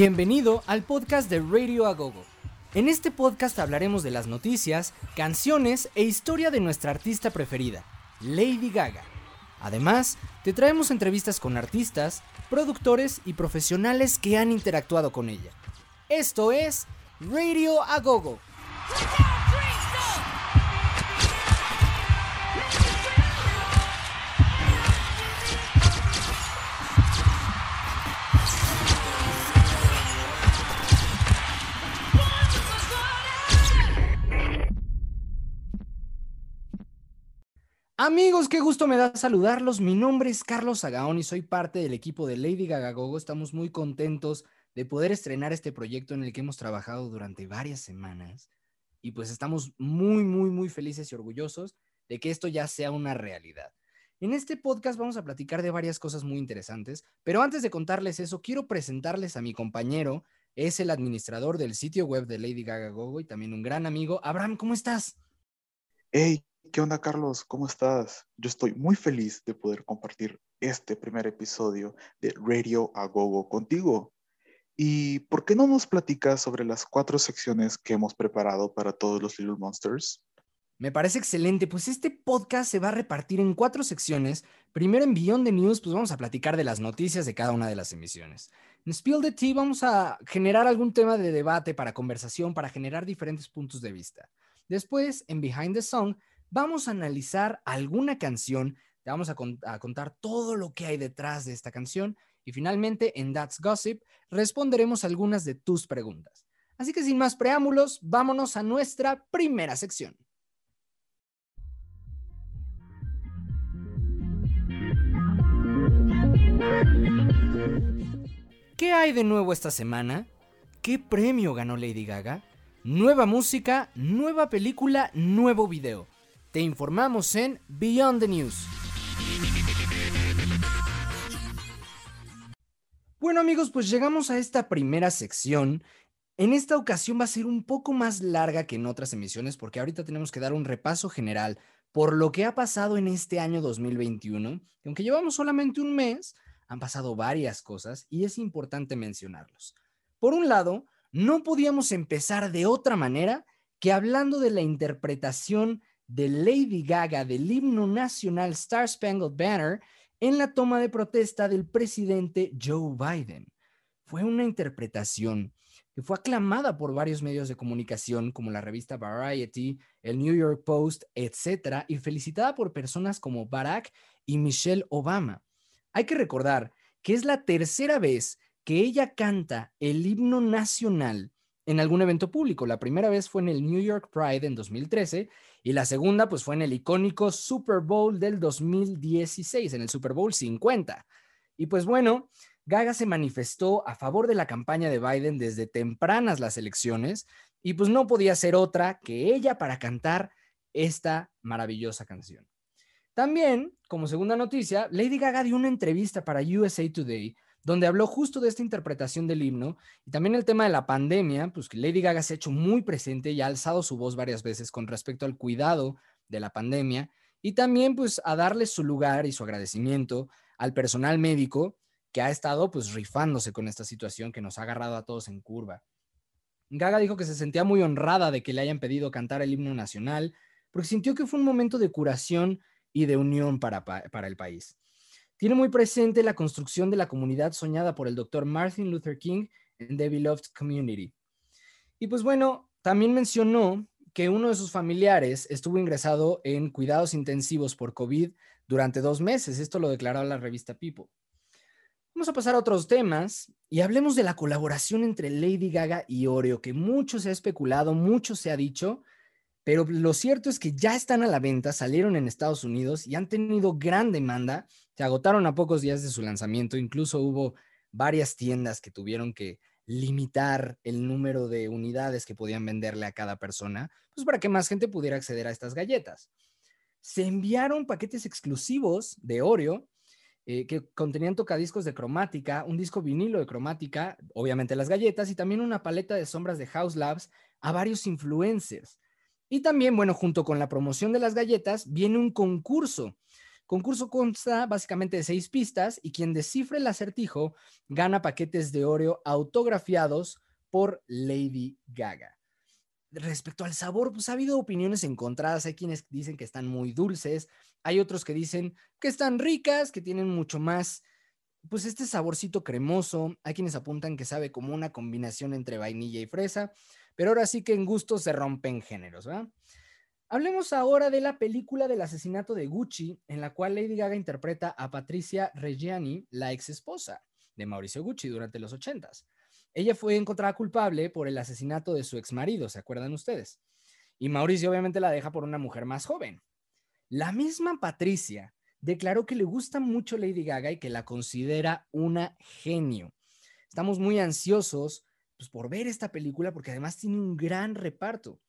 Bienvenido al podcast de Radio Agogo. En este podcast hablaremos de las noticias, canciones e historia de nuestra artista preferida, Lady Gaga. Además, te traemos entrevistas con artistas, productores y profesionales que han interactuado con ella. Esto es Radio Agogo. Amigos, qué gusto me da saludarlos. Mi nombre es Carlos Sagaón y soy parte del equipo de Lady Gaga Gogo. Estamos muy contentos de poder estrenar este proyecto en el que hemos trabajado durante varias semanas. Y pues estamos muy, muy, muy felices y orgullosos de que esto ya sea una realidad. En este podcast vamos a platicar de varias cosas muy interesantes, pero antes de contarles eso, quiero presentarles a mi compañero, es el administrador del sitio web de Lady Gaga Gogo y también un gran amigo. Abraham, ¿cómo estás? Hey, ¿Qué onda, Carlos? ¿Cómo estás? Yo estoy muy feliz de poder compartir este primer episodio de Radio Agogo contigo. ¿Y por qué no nos platicas sobre las cuatro secciones que hemos preparado para todos los Little Monsters? Me parece excelente, pues este podcast se va a repartir en cuatro secciones. Primero en Beyond the News, pues vamos a platicar de las noticias de cada una de las emisiones. En Spill the Tea vamos a generar algún tema de debate para conversación, para generar diferentes puntos de vista. Después, en Behind the Song, vamos a analizar alguna canción, te vamos a, contar todo lo que hay detrás de esta canción y finalmente en That's Gossip responderemos algunas de tus preguntas. Así que sin más preámbulos, vámonos a nuestra primera sección. ¿Qué hay de nuevo esta semana? ¿Qué premio ganó Lady Gaga? Nueva música, nueva película, nuevo video. Te informamos en Beyond the News. Bueno amigos, pues llegamos a esta primera sección. En esta ocasión va a ser un poco más larga que en otras emisiones porque ahorita tenemos que dar un repaso general por lo que ha pasado en este año 2021. aunque llevamos solamente un mes, han pasado varias cosas y es importante mencionarlos. Por un lado, no podíamos empezar de otra manera que hablando de la interpretación de Lady Gaga del himno nacional Star Spangled Banner en la toma de protesta del presidente Joe Biden. Fue una interpretación que fue aclamada por varios medios de comunicación como la revista Variety, el New York Post, etc., y felicitada por personas como Barack y Michelle Obama. Hay que recordar que es la tercera vez que ella canta el himno nacional en algún evento público. La primera vez fue en el New York Pride en 2013 y la segunda pues fue en el icónico Super Bowl del 2016, en el Super Bowl 50. Y pues bueno, Gaga se manifestó a favor de la campaña de Biden desde tempranas las elecciones y pues no podía ser otra que ella para cantar esta maravillosa canción. También, como segunda noticia, Lady Gaga dio una entrevista para USA Today donde habló justo de esta interpretación del himno y también el tema de la pandemia, pues que Lady Gaga se ha hecho muy presente y ha alzado su voz varias veces con respecto al cuidado de la pandemia y también pues a darle su lugar y su agradecimiento al personal médico que ha estado pues rifándose con esta situación que nos ha agarrado a todos en curva. Gaga dijo que se sentía muy honrada de que le hayan pedido cantar el himno nacional porque sintió que fue un momento de curación y de unión para, para el país tiene muy presente la construcción de la comunidad soñada por el doctor Martin Luther King en The Beloved Community. Y pues bueno, también mencionó que uno de sus familiares estuvo ingresado en cuidados intensivos por COVID durante dos meses. Esto lo declaró la revista People. Vamos a pasar a otros temas y hablemos de la colaboración entre Lady Gaga y Oreo, que mucho se ha especulado, mucho se ha dicho, pero lo cierto es que ya están a la venta, salieron en Estados Unidos y han tenido gran demanda se agotaron a pocos días de su lanzamiento, incluso hubo varias tiendas que tuvieron que limitar el número de unidades que podían venderle a cada persona, pues para que más gente pudiera acceder a estas galletas. Se enviaron paquetes exclusivos de Oreo eh, que contenían tocadiscos de cromática, un disco vinilo de cromática, obviamente las galletas y también una paleta de sombras de House Labs a varios influencers. Y también, bueno, junto con la promoción de las galletas, viene un concurso Concurso consta básicamente de seis pistas y quien descifre el acertijo gana paquetes de Oreo autografiados por Lady Gaga. Respecto al sabor, pues ha habido opiniones encontradas. Hay quienes dicen que están muy dulces, hay otros que dicen que están ricas, que tienen mucho más, pues este saborcito cremoso. Hay quienes apuntan que sabe como una combinación entre vainilla y fresa, pero ahora sí que en gusto se rompen géneros, ¿verdad? Hablemos ahora de la película del asesinato de Gucci, en la cual Lady Gaga interpreta a Patricia Reggiani, la ex esposa de Mauricio Gucci durante los ochentas. Ella fue encontrada culpable por el asesinato de su ex marido, ¿se acuerdan ustedes? Y Mauricio obviamente la deja por una mujer más joven. La misma Patricia declaró que le gusta mucho Lady Gaga y que la considera una genio. Estamos muy ansiosos pues, por ver esta película porque además tiene un gran reparto.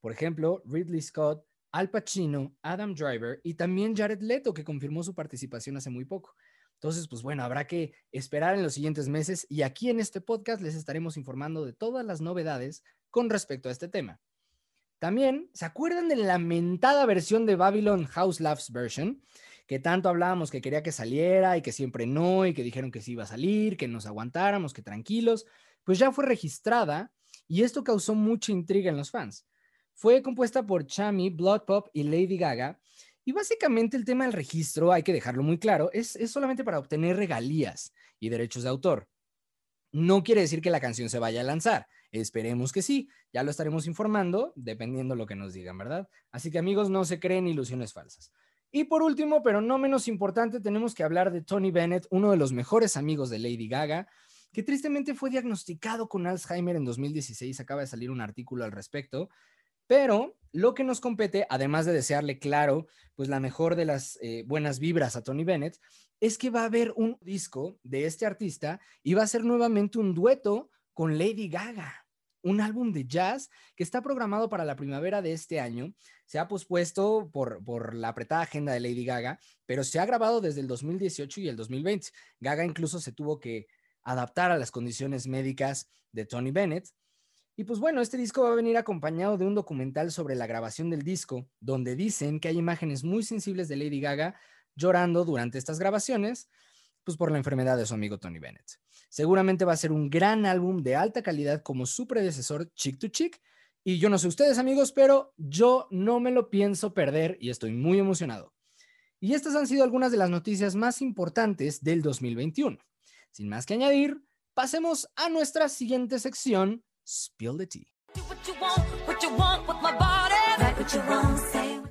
Por ejemplo, Ridley Scott, Al Pacino, Adam Driver y también Jared Leto, que confirmó su participación hace muy poco. Entonces, pues bueno, habrá que esperar en los siguientes meses y aquí en este podcast les estaremos informando de todas las novedades con respecto a este tema. También, ¿se acuerdan de la lamentada versión de Babylon House Loves Version? Que tanto hablábamos que quería que saliera y que siempre no, y que dijeron que sí iba a salir, que nos aguantáramos, que tranquilos. Pues ya fue registrada y esto causó mucha intriga en los fans. Fue compuesta por Chami, Blood Pop y Lady Gaga. Y básicamente el tema del registro, hay que dejarlo muy claro, es, es solamente para obtener regalías y derechos de autor. No quiere decir que la canción se vaya a lanzar. Esperemos que sí. Ya lo estaremos informando, dependiendo lo que nos digan, ¿verdad? Así que amigos, no se creen ilusiones falsas. Y por último, pero no menos importante, tenemos que hablar de Tony Bennett, uno de los mejores amigos de Lady Gaga, que tristemente fue diagnosticado con Alzheimer en 2016. Acaba de salir un artículo al respecto. Pero lo que nos compete, además de desearle, claro, pues la mejor de las eh, buenas vibras a Tony Bennett, es que va a haber un disco de este artista y va a ser nuevamente un dueto con Lady Gaga un álbum de jazz que está programado para la primavera de este año. Se ha pospuesto por, por, la apretada agenda de Lady Gaga, pero se ha grabado desde el 2018 y el 2020. Gaga incluso se tuvo que adaptar a las condiciones médicas de Tony Bennett y pues bueno, este disco va a venir acompañado de un documental sobre la grabación del disco, donde dicen que hay imágenes muy sensibles de Lady Gaga llorando durante estas grabaciones, pues por la enfermedad de su amigo Tony Bennett. Seguramente va a ser un gran álbum de alta calidad como su predecesor Chick to Chick. Y yo no sé ustedes amigos, pero yo no me lo pienso perder y estoy muy emocionado. Y estas han sido algunas de las noticias más importantes del 2021. Sin más que añadir, pasemos a nuestra siguiente sección Spill the Tea.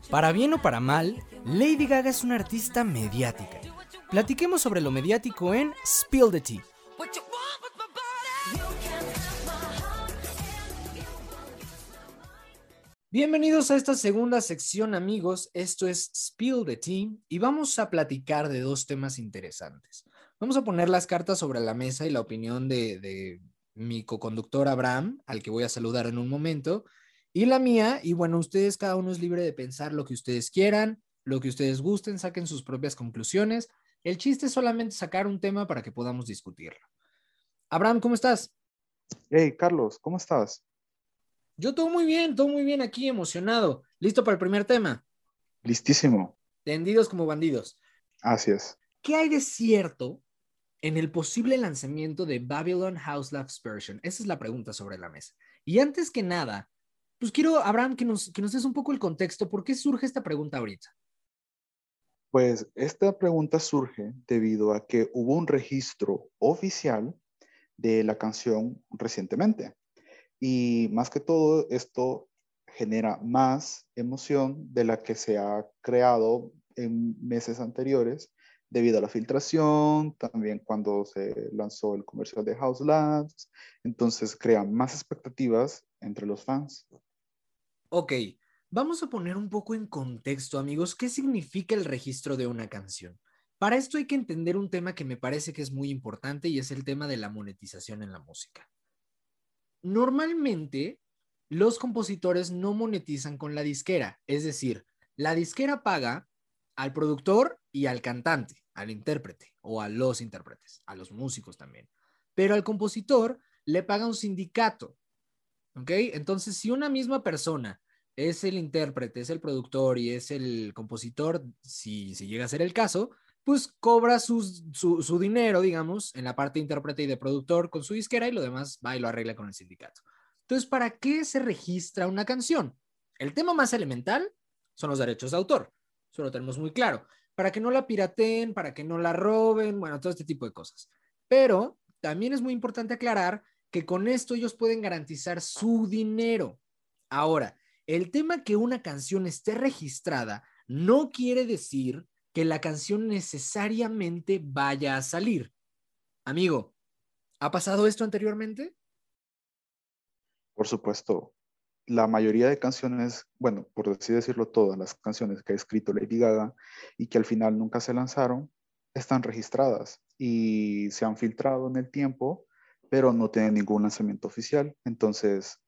Para bien o para mal, Lady Gaga es una artista mediática. Platiquemos sobre lo mediático en Spill the Tea. Bienvenidos a esta segunda sección amigos, esto es Spill the Tea y vamos a platicar de dos temas interesantes. Vamos a poner las cartas sobre la mesa y la opinión de mi co-conductor Abraham, al que voy a saludar en un momento, y la mía, y bueno, ustedes cada uno es libre de pensar lo que ustedes quieran, lo que ustedes gusten, saquen sus propias conclusiones. El chiste es solamente sacar un tema para que podamos discutirlo. Abraham, ¿cómo estás? Hey, Carlos, ¿cómo estás? Yo todo muy bien, todo muy bien aquí, emocionado. ¿Listo para el primer tema? Listísimo. Tendidos como bandidos. Así es. ¿Qué hay de cierto en el posible lanzamiento de Babylon House Loves Version? Esa es la pregunta sobre la mesa. Y antes que nada, pues quiero, Abraham, que nos, que nos des un poco el contexto. ¿Por qué surge esta pregunta ahorita? Pues esta pregunta surge debido a que hubo un registro oficial de la canción recientemente. Y más que todo, esto genera más emoción de la que se ha creado en meses anteriores debido a la filtración, también cuando se lanzó el comercial de House Labs, entonces crea más expectativas entre los fans. Ok, vamos a poner un poco en contexto, amigos, qué significa el registro de una canción. Para esto hay que entender un tema que me parece que es muy importante y es el tema de la monetización en la música. Normalmente, los compositores no monetizan con la disquera, es decir, la disquera paga al productor y al cantante al intérprete o a los intérpretes, a los músicos también. Pero al compositor le paga un sindicato. ¿Ok? Entonces, si una misma persona es el intérprete, es el productor y es el compositor, si, si llega a ser el caso, pues cobra su, su, dinero, digamos, en la parte intérprete y de productor con su disquera y lo demás va y lo arregla con el sindicato. Entonces, ¿para qué se registra una canción? El tema más elemental son los derechos de autor. Eso lo tenemos muy claro. Para que no la pirateen, para que no la roben, bueno, todo este tipo de cosas. Pero también es muy importante aclarar que con esto ellos pueden garantizar su dinero. Ahora, el tema que una canción esté registrada no quiere decir que la canción necesariamente vaya a salir. Amigo, ¿ha pasado esto anteriormente? Por supuesto. La mayoría de canciones, bueno, por así decirlo, todas las canciones que ha escrito Lady Gaga y que al final nunca se lanzaron, están registradas y se han filtrado en el tiempo, pero no tienen ningún lanzamiento oficial. Entonces,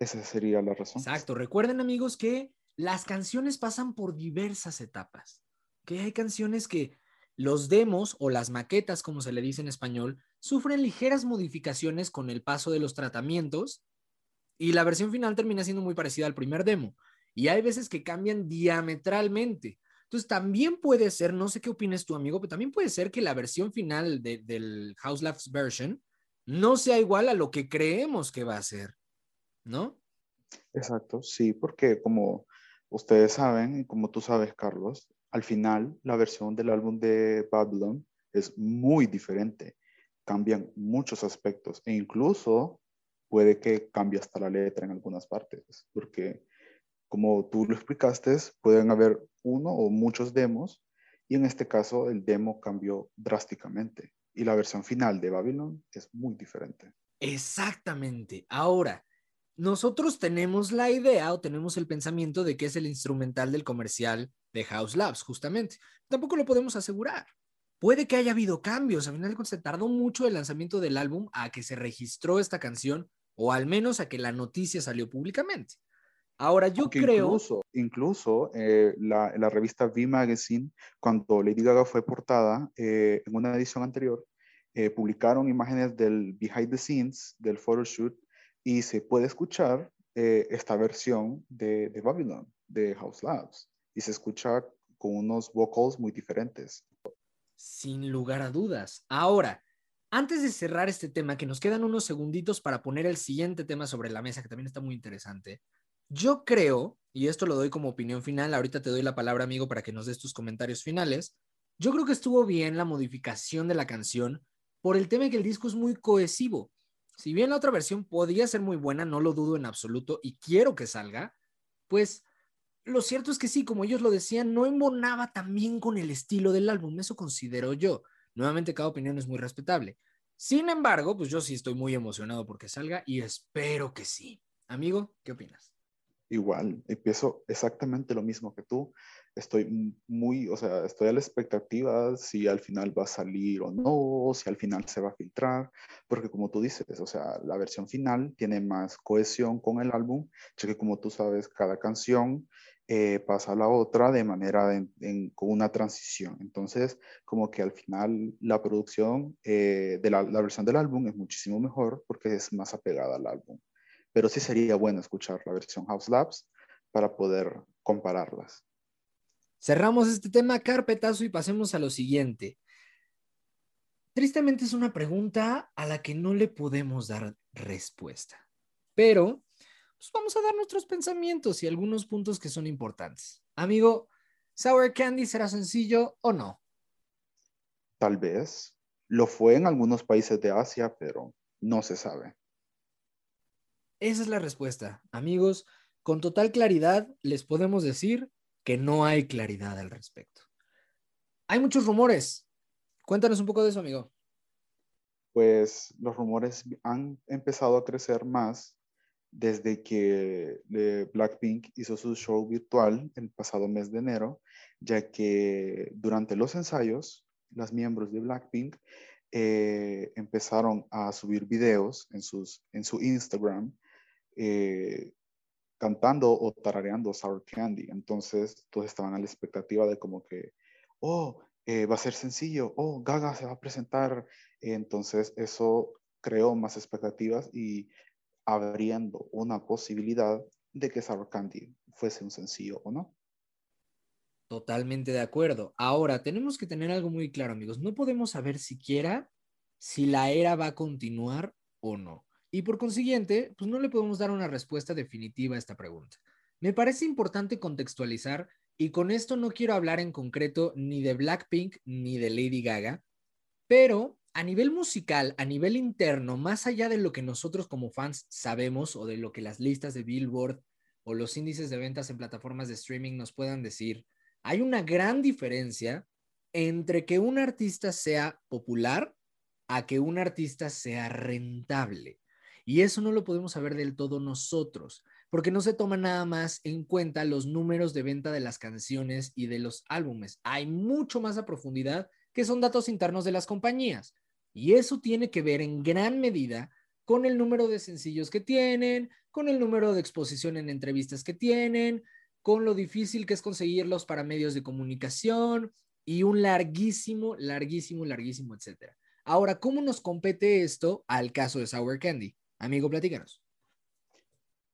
esa sería la razón. Exacto. Recuerden, amigos, que las canciones pasan por diversas etapas que hay canciones que los demos o las maquetas, como se le dice en español, sufren ligeras modificaciones con el paso de los tratamientos y la versión final termina siendo muy parecida al primer demo. Y hay veces que cambian diametralmente. Entonces también puede ser, no sé qué opinas tu amigo, pero también puede ser que la versión final del House Labs version no sea igual a lo que creemos que va a ser, ¿no? Exacto, sí, porque como ustedes saben, y como tú sabes, Carlos, al final la versión del álbum de Babylon es muy diferente. Cambian muchos aspectos e incluso puede que cambie hasta la letra en algunas partes, porque como tú lo explicaste, pueden haber uno o muchos demos y en este caso el demo cambió drásticamente y la versión final de Babylon es muy diferente. Exactamente. Ahora, nosotros tenemos la idea o tenemos el pensamiento de que es el instrumental del comercial de House Labs, justamente. Tampoco lo podemos asegurar. Puede que haya habido cambios. A final se tardó mucho el lanzamiento del álbum a que se registró esta canción o al menos a que la noticia salió públicamente. Ahora, yo creo. Incluso, incluso eh, la, la, revista V Magazine, cuando Lady Gaga fue portada eh, en una edición anterior, eh, publicaron imágenes del behind the scenes, del photoshoot, y se puede escuchar eh, esta versión de, de, Babylon, de House Labs, y se escucha con unos vocals muy diferentes. Sin lugar a dudas. Ahora, antes de cerrar este tema, que nos quedan unos segunditos para poner el siguiente tema sobre la mesa, que también está muy interesante, yo creo, y esto lo doy como opinión final, ahorita te doy la palabra, amigo, para que nos des tus comentarios finales, yo creo que estuvo bien la modificación de la canción por el tema que el disco es muy cohesivo. Si bien la otra versión podría ser muy buena, no lo dudo en absoluto y quiero que salga, pues lo cierto es que sí, como ellos lo decían, no embonaba tan bien con el estilo del álbum, eso considero yo. Nuevamente, cada opinión es muy respetable. Sin embargo, pues yo sí estoy muy emocionado porque salga y espero que sí. Amigo, ¿qué opinas? Igual, empiezo exactamente lo mismo que tú estoy muy, o sea, estoy a la expectativa si al final va a salir o no, si al final se va a filtrar, porque como tú dices, o sea, la versión final tiene más cohesión con el álbum, ya que como tú sabes, cada canción eh, pasa a la otra de manera con una transición. Entonces, como que al final la producción eh, de la, la versión del álbum es muchísimo mejor porque es más apegada al álbum. Pero sí sería bueno escuchar la versión House Labs para poder compararlas. Cerramos este tema carpetazo y pasemos a lo siguiente. Tristemente es una pregunta a la que no le podemos dar respuesta, pero pues vamos a dar nuestros pensamientos y algunos puntos que son importantes. Amigo, ¿Sour Candy será sencillo o no? Tal vez. Lo fue en algunos países de Asia, pero no se sabe. Esa es la respuesta. Amigos, con total claridad les podemos decir que no hay claridad al respecto. Hay muchos rumores. Cuéntanos un poco de eso, amigo. Pues los rumores han empezado a crecer más desde que Blackpink hizo su show virtual el pasado mes de enero, ya que durante los ensayos, las miembros de Blackpink eh, empezaron a subir videos en, sus, en su Instagram eh, cantando o tarareando Sour Candy. Entonces, todos estaban a la expectativa de como que, oh, eh, va a ser sencillo, oh, Gaga se va a presentar. Entonces, eso creó más expectativas y abriendo una posibilidad de que Sour Candy fuese un sencillo o no. Totalmente de acuerdo. Ahora, tenemos que tener algo muy claro, amigos. No podemos saber siquiera si la era va a continuar o no. Y por consiguiente, pues no le podemos dar una respuesta definitiva a esta pregunta. Me parece importante contextualizar y con esto no quiero hablar en concreto ni de Blackpink ni de Lady Gaga, pero a nivel musical, a nivel interno, más allá de lo que nosotros como fans sabemos o de lo que las listas de Billboard o los índices de ventas en plataformas de streaming nos puedan decir, hay una gran diferencia entre que un artista sea popular a que un artista sea rentable. Y eso no lo podemos saber del todo nosotros, porque no se toma nada más en cuenta los números de venta de las canciones y de los álbumes. Hay mucho más a profundidad que son datos internos de las compañías. Y eso tiene que ver en gran medida con el número de sencillos que tienen, con el número de exposición en entrevistas que tienen, con lo difícil que es conseguirlos para medios de comunicación y un larguísimo, larguísimo, larguísimo, etcétera. Ahora, ¿cómo nos compete esto al caso de Sour Candy? Amigo, platícanos.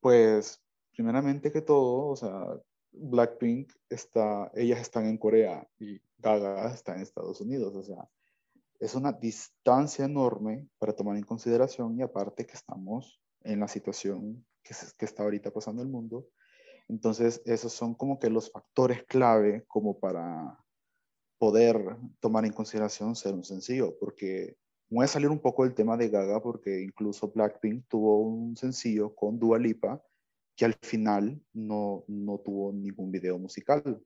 Pues, primeramente que todo, o sea, Blackpink está, ellas están en Corea y Gaga está en Estados Unidos, o sea, es una distancia enorme para tomar en consideración y aparte que estamos en la situación que, que está ahorita pasando el mundo. Entonces, esos son como que los factores clave como para poder tomar en consideración ser un sencillo, porque voy a salir un poco del tema de Gaga, porque incluso Blackpink tuvo un sencillo con Dua Lipa que al final no, no tuvo ningún video musical,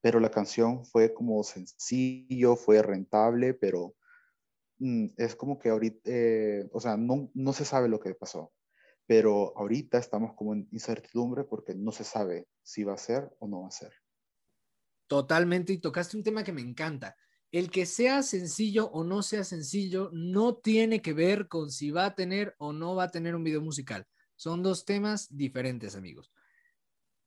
pero la canción fue como sencillo, fue rentable, pero mm, es como que ahorita, eh, o sea, no, no se sabe lo que pasó, pero ahorita estamos como en incertidumbre porque no se sabe si va a ser o no va a ser. Totalmente, y tocaste un tema que me encanta. El que sea sencillo o no sea sencillo no tiene que ver con si va a tener o no va a tener un video musical. Son dos temas diferentes, amigos.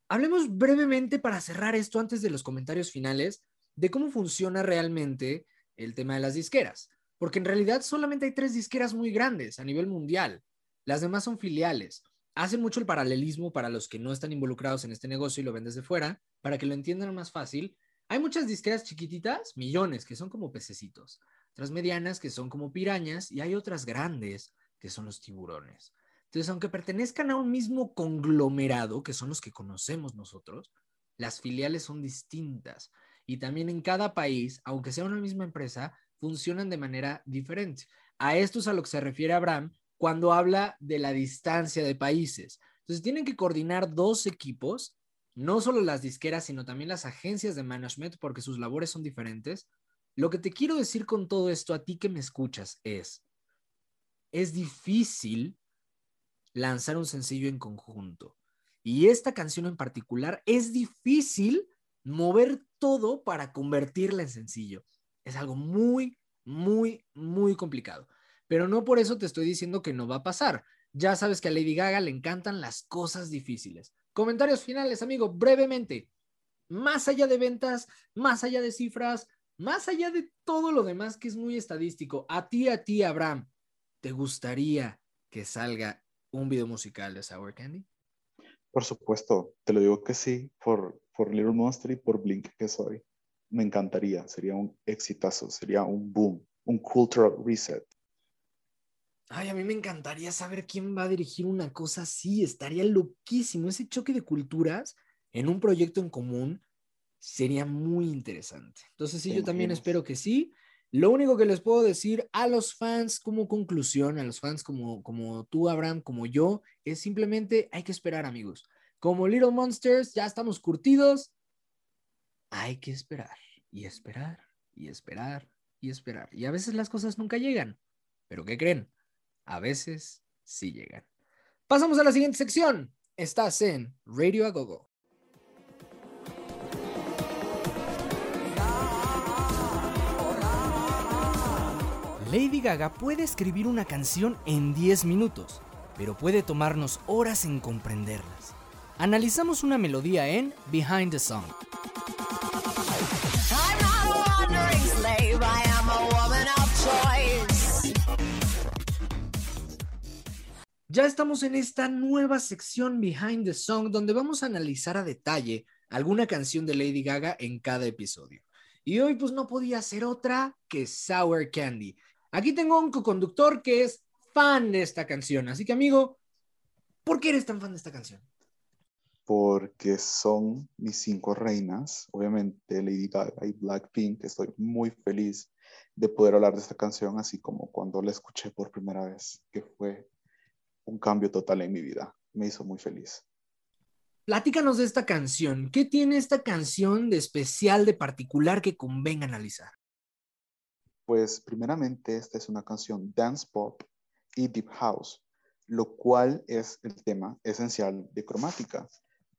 Hablemos brevemente para cerrar esto antes de los comentarios finales de cómo funciona realmente el tema de las disqueras. Porque en realidad solamente hay tres disqueras muy grandes a nivel mundial. Las demás son filiales. Hacen mucho el paralelismo para los que no están involucrados en este negocio y lo ven desde fuera, para que lo entiendan más fácil. Hay muchas disqueras chiquititas, millones, que son como pececitos, otras medianas que son como pirañas y hay otras grandes que son los tiburones. Entonces, aunque pertenezcan a un mismo conglomerado, que son los que conocemos nosotros, las filiales son distintas y también en cada país, aunque sea una misma empresa, funcionan de manera diferente. A esto es a lo que se refiere Abraham cuando habla de la distancia de países. Entonces, tienen que coordinar dos equipos no solo las disqueras, sino también las agencias de management, porque sus labores son diferentes. Lo que te quiero decir con todo esto a ti que me escuchas es, es difícil lanzar un sencillo en conjunto. Y esta canción en particular es difícil mover todo para convertirla en sencillo. Es algo muy, muy, muy complicado. Pero no por eso te estoy diciendo que no va a pasar. Ya sabes que a Lady Gaga le encantan las cosas difíciles. Comentarios finales, amigo, brevemente. Más allá de ventas, más allá de cifras, más allá de todo lo demás que es muy estadístico, a ti, a ti, Abraham, ¿te gustaría que salga un video musical de Sour Candy? Por supuesto, te lo digo que sí, por, por Little Monster y por Blink que soy. Me encantaría, sería un exitazo, sería un boom, un cultural reset. Ay, a mí me encantaría saber quién va a dirigir una cosa así, estaría loquísimo. Ese choque de culturas en un proyecto en común sería muy interesante. Entonces, sí, yo también espero que sí. Lo único que les puedo decir a los fans como conclusión, a los fans como, como tú, Abraham, como yo, es simplemente hay que esperar, amigos. Como Little Monsters, ya estamos curtidos. Hay que esperar y esperar y esperar y esperar. Y a veces las cosas nunca llegan. Pero ¿qué creen? A veces sí llegan. Pasamos a la siguiente sección. Estás en Radio Agogo. Lady Gaga puede escribir una canción en 10 minutos, pero puede tomarnos horas en comprenderlas. Analizamos una melodía en Behind the Song. Ya estamos en esta nueva sección Behind the Song donde vamos a analizar a detalle alguna canción de Lady Gaga en cada episodio. Y hoy pues no podía ser otra que Sour Candy. Aquí tengo un co-conductor que es fan de esta canción. Así que amigo, ¿por qué eres tan fan de esta canción? Porque son mis cinco reinas, obviamente Lady Gaga y Blackpink. Estoy muy feliz de poder hablar de esta canción, así como cuando la escuché por primera vez, que fue un cambio total en mi vida. Me hizo muy feliz. Platícanos de esta canción. ¿Qué tiene esta canción de especial, de particular que convenga analizar? Pues primeramente esta es una canción dance pop y deep house, lo cual es el tema esencial de cromática.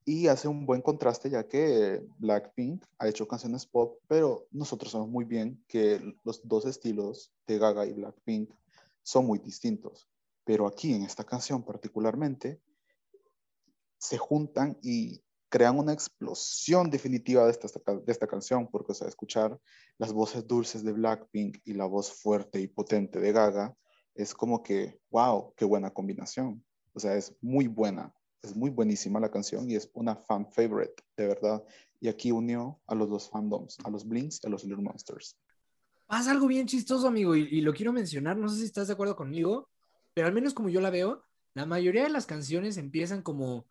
Y hace un buen contraste ya que Blackpink ha hecho canciones pop, pero nosotros sabemos muy bien que los dos estilos de Gaga y Blackpink son muy distintos. Pero aquí en esta canción particularmente se juntan y crean una explosión definitiva de esta, de esta canción, porque o sea, escuchar las voces dulces de Blackpink y la voz fuerte y potente de Gaga es como que, wow, qué buena combinación. O sea, es muy buena, es muy buenísima la canción y es una fan favorite, de verdad. Y aquí unió a los dos fandoms, a los Blinks y a los Little Monsters. Pasa algo bien chistoso, amigo, y, y lo quiero mencionar, no sé si estás de acuerdo conmigo, pero al menos como yo la veo, la mayoría de las canciones empiezan como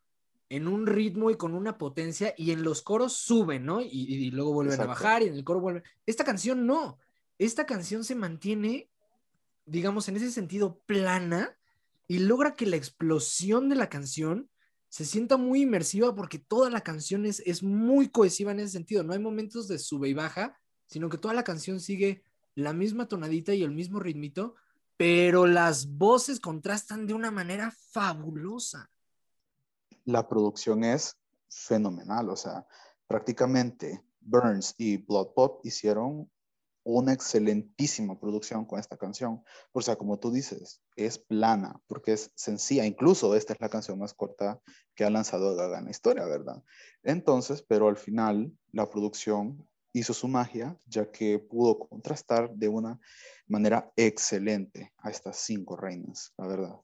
en un ritmo y con una potencia y en los coros suben, ¿no? Y, luego vuelven a bajar y en el coro vuelven. Esta canción no. Esta canción se mantiene, digamos, en ese sentido plana y logra que la explosión de la canción se sienta muy inmersiva porque toda la canción es, es muy cohesiva en ese sentido. No hay momentos de sube y baja, sino que toda la canción sigue la misma tonadita y el mismo ritmito pero las voces contrastan de una manera fabulosa. La producción es fenomenal, o sea, prácticamente Burns y Blood Pop hicieron una excelentísima producción con esta canción. O sea, como tú dices, es plana, porque es sencilla. Incluso esta es la canción más corta que ha lanzado Gaga en la historia, ¿verdad? Entonces, pero al final la producción hizo su magia, ya que pudo contrastar de una manera excelente a estas cinco reinas, la verdad.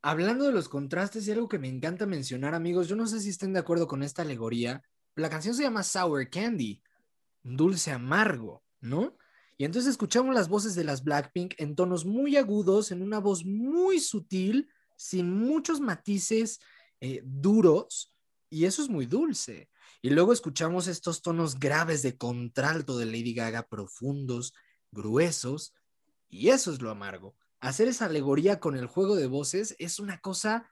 Hablando de los contrastes y algo que me encanta mencionar, amigos, yo no sé si estén de acuerdo con esta alegoría. La canción se llama Sour Candy, dulce amargo, ¿no? Y entonces escuchamos las voces de las Blackpink en tonos muy agudos, en una voz muy sutil, sin muchos matices eh, duros, y eso es muy dulce. Y luego escuchamos estos tonos graves de contralto de Lady Gaga profundos, gruesos, y eso es lo amargo. Hacer esa alegoría con el juego de voces es una cosa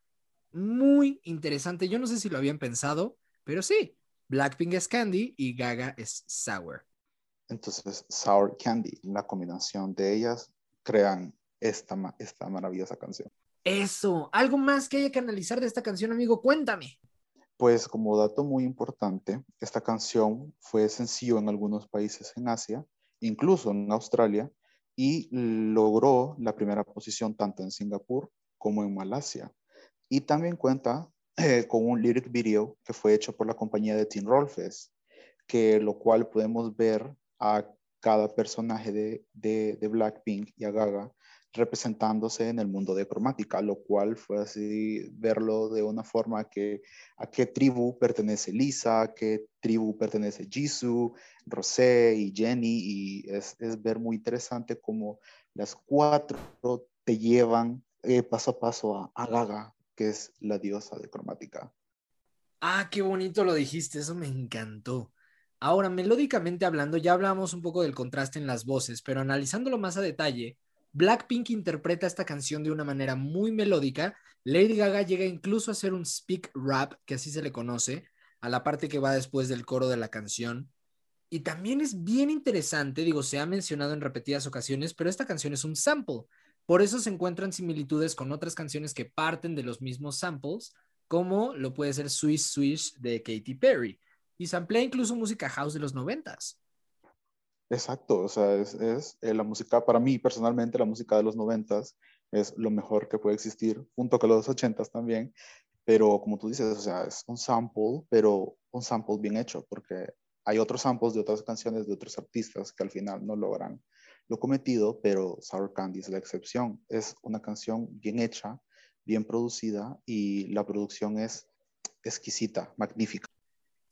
muy interesante. Yo no sé si lo habían pensado, pero sí, Blackpink es Candy y Gaga es Sour. Entonces, Sour Candy, la combinación de ellas crean esta, esta maravillosa canción. Eso, algo más que haya que analizar de esta canción, amigo, cuéntame. Pues como dato muy importante, esta canción fue sencillo en algunos países en Asia, incluso en Australia, y logró la primera posición tanto en Singapur como en Malasia. Y también cuenta eh, con un lyric video que fue hecho por la compañía de Tim Rolfes, que lo cual podemos ver a cada personaje de, de, de Blackpink y a Gaga representándose en el mundo de cromática, lo cual fue así verlo de una forma que a qué tribu pertenece Lisa, a qué tribu pertenece Jisoo, Rosé y Jenny, y es, ver muy interesante cómo las cuatro te llevan eh, paso a paso a, a Gaga, que es la diosa de cromática. Ah, qué bonito lo dijiste, eso me encantó. Ahora, melódicamente hablando, ya hablamos un poco del contraste en las voces, pero analizándolo más a detalle, Blackpink interpreta esta canción de una manera muy melódica. Lady Gaga llega incluso a hacer un speak rap, que así se le conoce, a la parte que va después del coro de la canción. Y también es bien interesante, digo, se ha mencionado en repetidas ocasiones, pero esta canción es un sample. Por eso se encuentran similitudes con otras canciones que parten de los mismos samples, como lo puede ser Swish Swish de Katy Perry. Y samplea incluso música house de los noventas. Exacto, o sea, es, eh, la música, para mí personalmente, la música de los noventas es lo mejor que puede existir, junto con los ochentas también, pero como tú dices, o sea, es un sample, pero un sample bien hecho, porque hay otros samples de otras canciones de otros artistas que al final no logran lo cometido, pero Sour Candy es la excepción. Es una canción bien hecha, bien producida y la producción es exquisita, magnífica.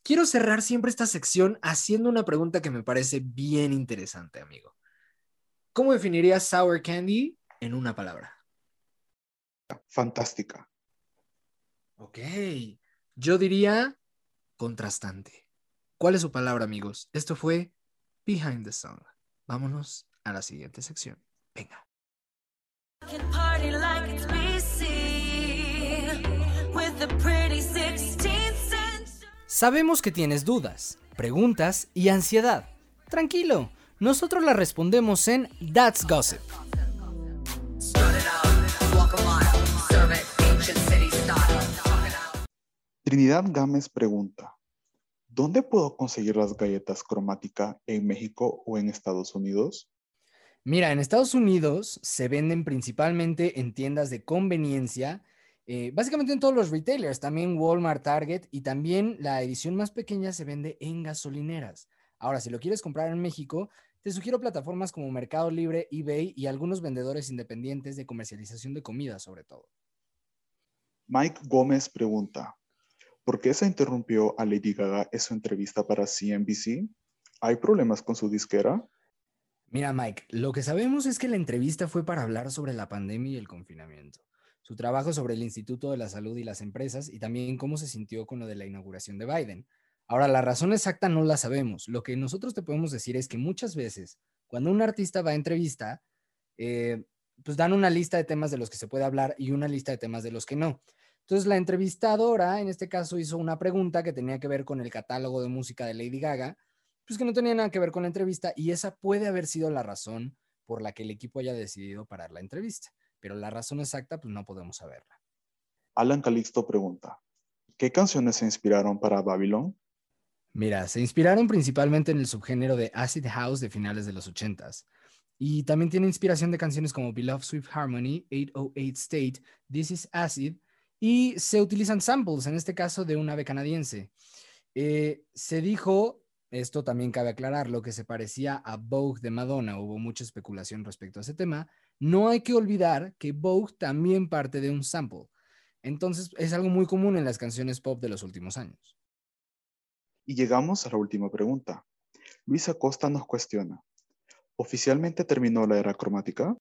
Quiero cerrar siempre esta sección haciendo una pregunta que me parece bien interesante, amigo. ¿Cómo definirías Sour Candy en una palabra? Fantástica. Ok, yo diría contrastante. ¿Cuál es su palabra, amigos? Esto fue Behind the Song. Vámonos a la siguiente sección. Venga. Sabemos que tienes dudas, preguntas y ansiedad. Tranquilo, nosotros las respondemos en That's Gossip. Trinidad Gámez pregunta, ¿dónde puedo conseguir las galletas cromática en México o en Estados Unidos? Mira, en Estados Unidos se venden principalmente en tiendas de conveniencia, eh, básicamente en todos los retailers, también Walmart, Target y también la edición más pequeña se vende en gasolineras. Ahora, si lo quieres comprar en México, te sugiero plataformas como Mercado Libre, eBay y algunos vendedores independientes de comercialización de comida, sobre todo. Mike Gómez pregunta, ¿por qué se interrumpió a Lady Gaga en su entrevista para CNBC? ¿Hay problemas con su disquera? Mira, Mike, lo que sabemos es que la entrevista fue para hablar sobre la pandemia y el confinamiento, su trabajo sobre el Instituto de la Salud y las empresas y también cómo se sintió con lo de la inauguración de Biden. Ahora, la razón exacta no la sabemos. Lo que nosotros te podemos decir es que muchas veces, cuando un artista va a entrevista, eh, pues dan una lista de temas de los que se puede hablar y una lista de temas de los que no. Entonces, la entrevistadora, en este caso, hizo una pregunta que tenía que ver con el catálogo de música de Lady Gaga, pues que no tenía nada que ver con la entrevista y esa puede haber sido la razón por la que el equipo haya decidido parar la entrevista, pero la razón exacta pues no podemos saberla. Alan Calixto pregunta, ¿qué canciones se inspiraron para Babylon? Mira, se inspiraron principalmente en el subgénero de acid house de finales de los 80s. Y también tiene inspiración de canciones como Beloved Swift Harmony, 808 State, This is Acid, y se utilizan samples, en este caso de un ave canadiense. Eh, se dijo esto también cabe aclarar, lo que se parecía a Vogue de Madonna, hubo mucha especulación respecto a ese tema. No hay que olvidar que Vogue también parte de un sample. Entonces es algo muy común en las canciones pop de los últimos años. Y llegamos a la última pregunta. Luis Acosta nos cuestiona, ¿oficialmente terminó la era cromática?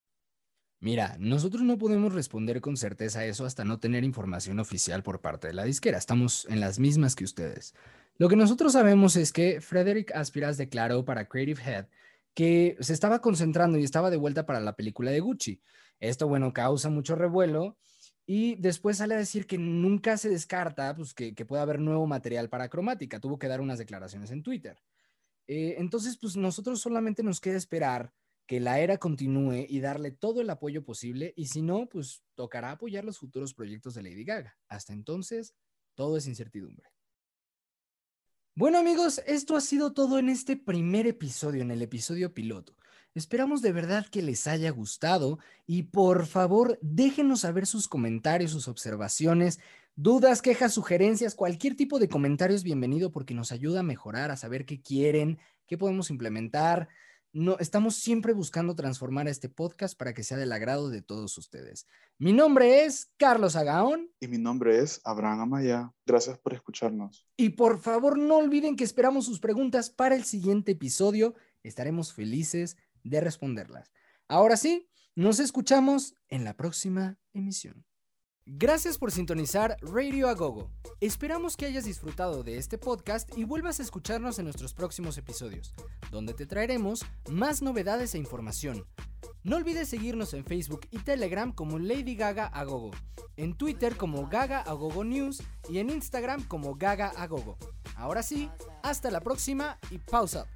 Mira, nosotros no podemos responder con certeza a eso hasta no tener información oficial por parte de la disquera. Estamos en las mismas que ustedes. Lo que nosotros sabemos es que Frederick Aspiras declaró para Creative Head que se estaba concentrando y estaba de vuelta para la película de Gucci. Esto, bueno, causa mucho revuelo y después sale a decir que nunca se descarta pues, que, que pueda haber nuevo material para cromática. Tuvo que dar unas declaraciones en Twitter. Eh, entonces, pues nosotros solamente nos queda esperar que la era continúe y darle todo el apoyo posible y si no, pues tocará apoyar los futuros proyectos de Lady Gaga. Hasta entonces, todo es incertidumbre. Bueno amigos, esto ha sido todo en este primer episodio, en el episodio piloto. Esperamos de verdad que les haya gustado y por favor déjenos saber sus comentarios, sus observaciones, dudas, quejas, sugerencias, cualquier tipo de comentario es bienvenido porque nos ayuda a mejorar, a saber qué quieren, qué podemos implementar no, estamos siempre buscando transformar este podcast para que sea del agrado de todos ustedes. Mi nombre es Carlos Agaón. Y mi nombre es Abraham Amaya. Gracias por escucharnos. Y por favor no olviden que esperamos sus preguntas para el siguiente episodio. Estaremos felices de responderlas. Ahora sí, nos escuchamos en la próxima emisión. Gracias por sintonizar Radio Agogo. Esperamos que hayas disfrutado de este podcast y vuelvas a escucharnos en nuestros próximos episodios, donde te traeremos más novedades e información. No olvides seguirnos en Facebook y Telegram como Lady Gaga Agogo, en Twitter como Gaga Agogo News y en Instagram como Gaga Agogo. Ahora sí, hasta la próxima y pausa.